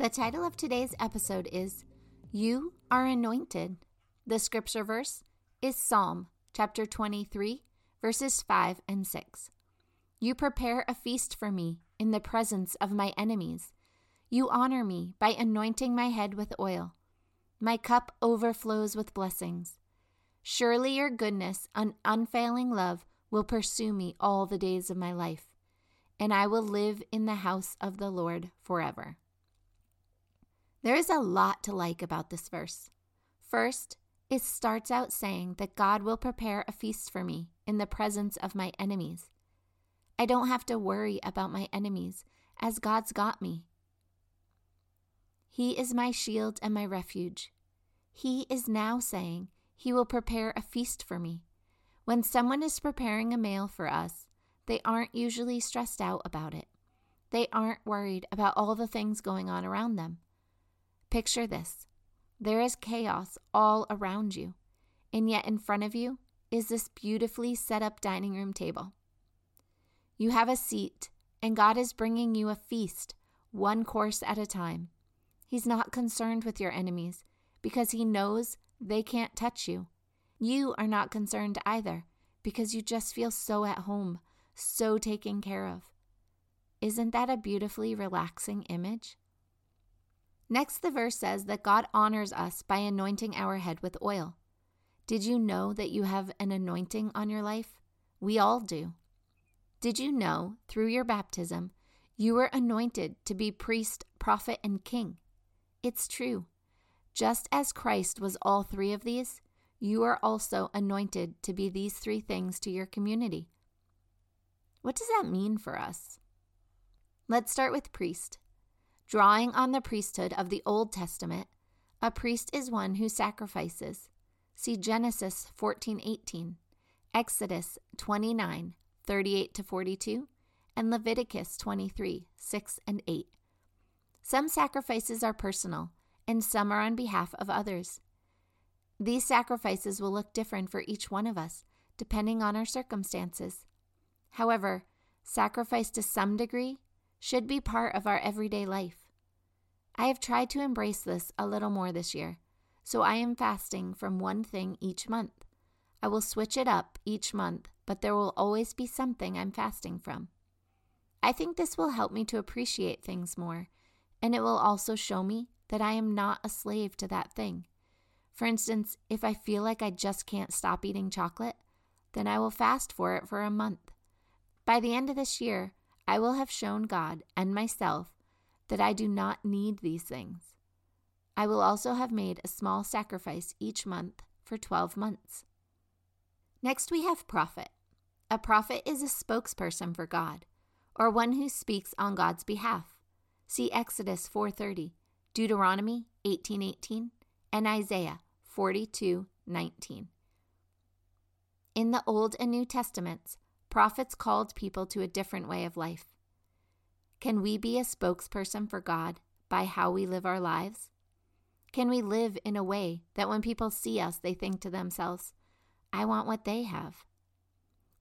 The title of today's episode is You Are Anointed. The scripture verse is Psalm chapter 23, verses 5 and 6. You prepare a feast for me in the presence of my enemies. You honor me by anointing my head with oil. My cup overflows with blessings. Surely your goodness and unfailing love will pursue me all the days of my life, and I will live in the house of the Lord forever. There is a lot to like about this verse. First, it starts out saying that God will prepare a feast for me in the presence of my enemies. I don't have to worry about my enemies, as God's got me. He is my shield and my refuge. He is now saying He will prepare a feast for me. When someone is preparing a meal for us, they aren't usually stressed out about it. They aren't worried about all the things going on around them. Picture this there is chaos all around you, and yet in front of you is this beautifully set up dining room table. You have a seat, and God is bringing you a feast, one course at a time. He's not concerned with your enemies because He knows they can't touch you. You are not concerned either because you just feel so at home, so taken care of. Isn't that a beautifully relaxing image? Next, the verse says that God honors us by anointing our head with oil. Did you know that you have an anointing on your life? We all do. Did you know through your baptism you were anointed to be priest, prophet, and king? It's true. Just as Christ was all three of these, you are also anointed to be these three things to your community. What does that mean for us? Let's start with priest. Drawing on the priesthood of the Old Testament, a priest is one who sacrifices. See Genesis 14:18, Exodus 29, 38 to 42, and Leviticus 23, 6 and 8. Some sacrifices are personal, and some are on behalf of others. These sacrifices will look different for each one of us, depending on our circumstances. However, sacrifice to some degree should be part of our everyday life. I have tried to embrace this a little more this year, so I am fasting from one thing each month. I will switch it up each month, but there will always be something I'm fasting from. I think this will help me to appreciate things more, and it will also show me that I am not a slave to that thing. For instance, if I feel like I just can't stop eating chocolate, then I will fast for it for a month. By the end of this year, I will have shown God and myself that I do not need these things. I will also have made a small sacrifice each month for 12 months. Next, we have prophet. A prophet is a spokesperson for God, or one who speaks on God's behalf. See Exodus 4:30, Deuteronomy 18:18, and Isaiah 42:19. In the Old and New Testaments, Prophets called people to a different way of life. Can we be a spokesperson for God by how we live our lives? Can we live in a way that when people see us, they think to themselves, I want what they have?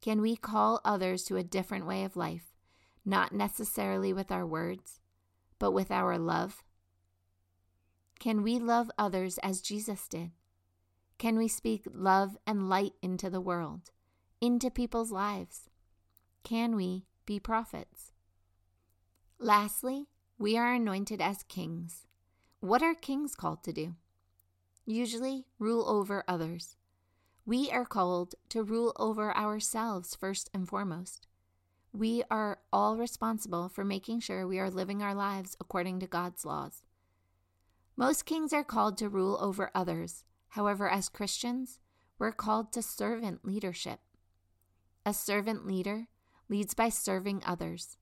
Can we call others to a different way of life, not necessarily with our words, but with our love? Can we love others as Jesus did? Can we speak love and light into the world? into people's lives? Can we be prophets? Lastly, we are anointed as kings. What are kings called to do? Usually, rule over others. We are called to rule over ourselves first and foremost. We are all responsible for making sure we are living our lives according to God's laws. Most kings are called to rule over others. However, as Christians, we're called to servant leadership. A servant leader leads by serving others.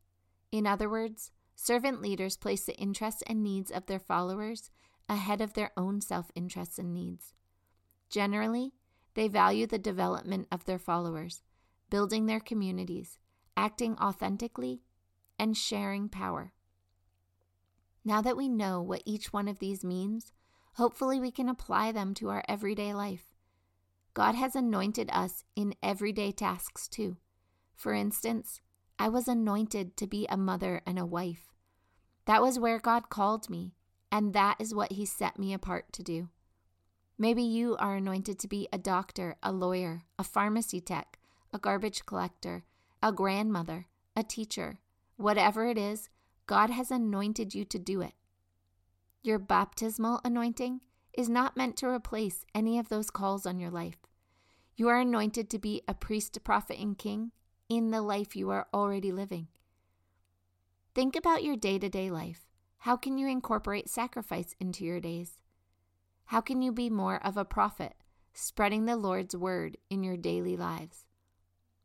In other words, Servant leaders place the interests and needs of their followers ahead of their own self interests and needs. Generally, they value the development of their followers, building their communities, acting authentically, and sharing power. Now that we know what each one of these means, hopefully we can apply them to our everyday life. God has anointed us in everyday tasks too. For instance, I was anointed to be a mother and a wife. That was where God called me, and that is what He set me apart to do. Maybe you are anointed to be a doctor, a lawyer, a pharmacy tech, a garbage collector, a grandmother, a teacher. Whatever it is, God has anointed you to do it. Your baptismal anointing is not meant to replace any of those calls on your life. You are anointed to be a priest, prophet, and king in the life you are already living. Think about your day to day life. How can you incorporate sacrifice into your days? How can you be more of a prophet, spreading the Lord's word in your daily lives?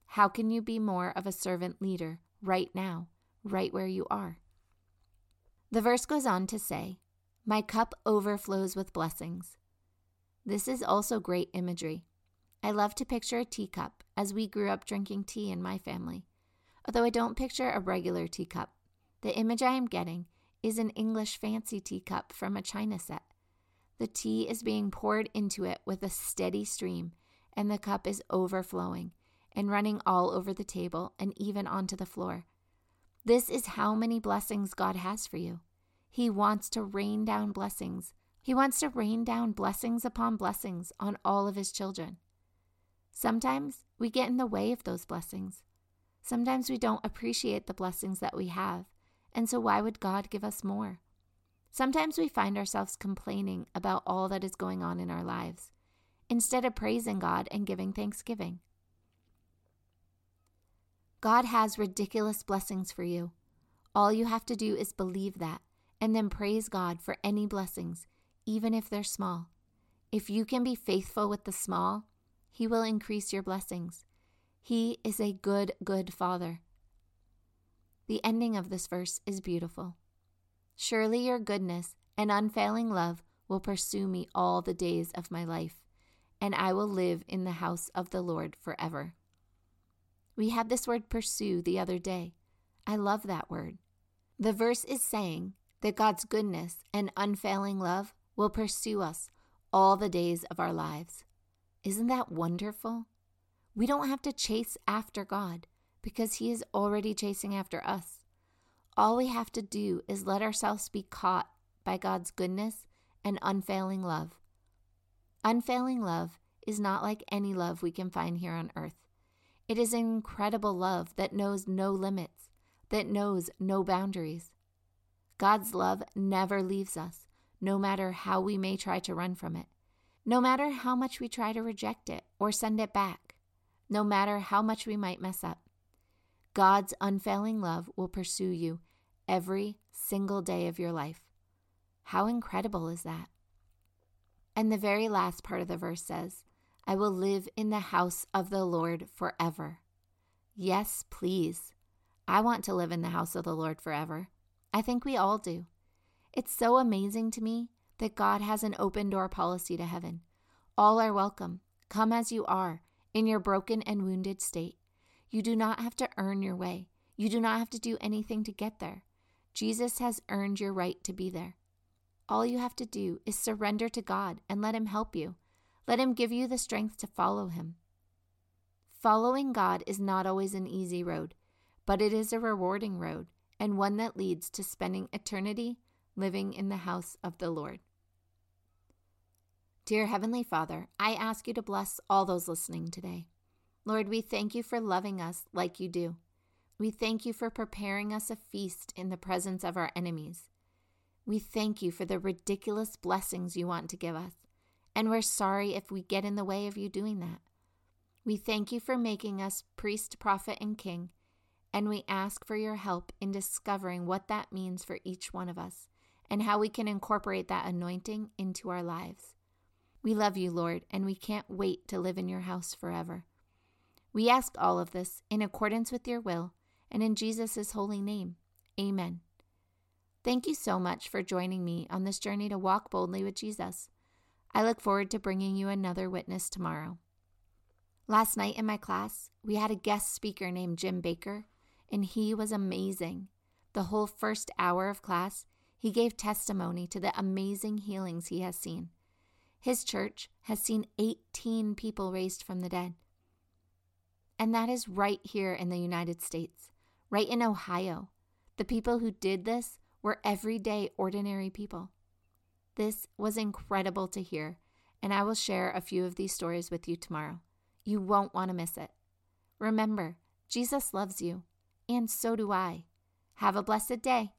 How can you be more of a servant leader right now, right where you are? The verse goes on to say, My cup overflows with blessings. This is also great imagery. I love to picture a teacup as we grew up drinking tea in my family. Although I don't picture a regular teacup, the image I am getting is an English fancy teacup from a china set. The tea is being poured into it with a steady stream, and the cup is overflowing and running all over the table and even onto the floor. This is how many blessings God has for you. He wants to rain down blessings. He wants to rain down blessings upon blessings on all of His children. Sometimes we get in the way of those blessings. Sometimes we don't appreciate the blessings that we have, and so why would God give us more? Sometimes we find ourselves complaining about all that is going on in our lives instead of praising God and giving thanksgiving. God has ridiculous blessings for you. All you have to do is believe that and then praise God for any blessings, even if they're small. If you can be faithful with the small, He will increase your blessings. He is a good, good Father. The ending of this verse is beautiful. Surely your goodness and unfailing love will pursue me all the days of my life, and I will live in the house of the Lord forever. We had this word pursue the other day. I love that word. The verse is saying that God's goodness and unfailing love will pursue us all the days of our lives. Isn't that wonderful? We don't have to chase after God because He is already chasing after us. All we have to do is let ourselves be caught by God's goodness and unfailing love. Unfailing love is not like any love we can find here on earth. It is an incredible love that knows no limits, that knows no boundaries. God's love never leaves us, no matter how we may try to run from it, no matter how much we try to reject it or send it back, no matter how much we might mess up. God's unfailing love will pursue you every single day of your life. How incredible is that? And the very last part of the verse says, I will live in the house of the Lord forever. Yes, please. I want to live in the house of the Lord forever. I think we all do. It's so amazing to me that God has an open door policy to heaven. All are welcome. Come as you are, in your broken and wounded state. You do not have to earn your way. You do not have to do anything to get there. Jesus has earned your right to be there. All you have to do is surrender to God and let Him help you. Let Him give you the strength to follow Him. Following God is not always an easy road, but it is a rewarding road and one that leads to spending eternity living in the house of the Lord. Dear Heavenly Father, I ask you to bless all those listening today. Lord, we thank you for loving us like you do. We thank you for preparing us a feast in the presence of our enemies. We thank you for the ridiculous blessings you want to give us and we're sorry if we get in the way of you doing that. We thank you for making us priest, prophet, and king, and we ask for your help in discovering what that means for each one of us and how we can incorporate that anointing into our lives. We love you, Lord, and we can't wait to live in your house forever. We ask all of this in accordance with your will and in Jesus' holy name. Amen. Thank you so much for joining me on this journey to walk boldly with Jesus. I look forward to bringing you another witness tomorrow. Last night in my class, we had a guest speaker named Jim Baker, and he was amazing. The whole first hour of class, he gave testimony to the amazing healings he has seen. His church has seen 18 people raised from the dead. And that is right here in the United States, right in Ohio. The people who did this were everyday, ordinary people. This was incredible to hear, and I will share a few of these stories with you tomorrow. You won't want to miss it. Remember, Jesus loves you, and so do I. Have a blessed day.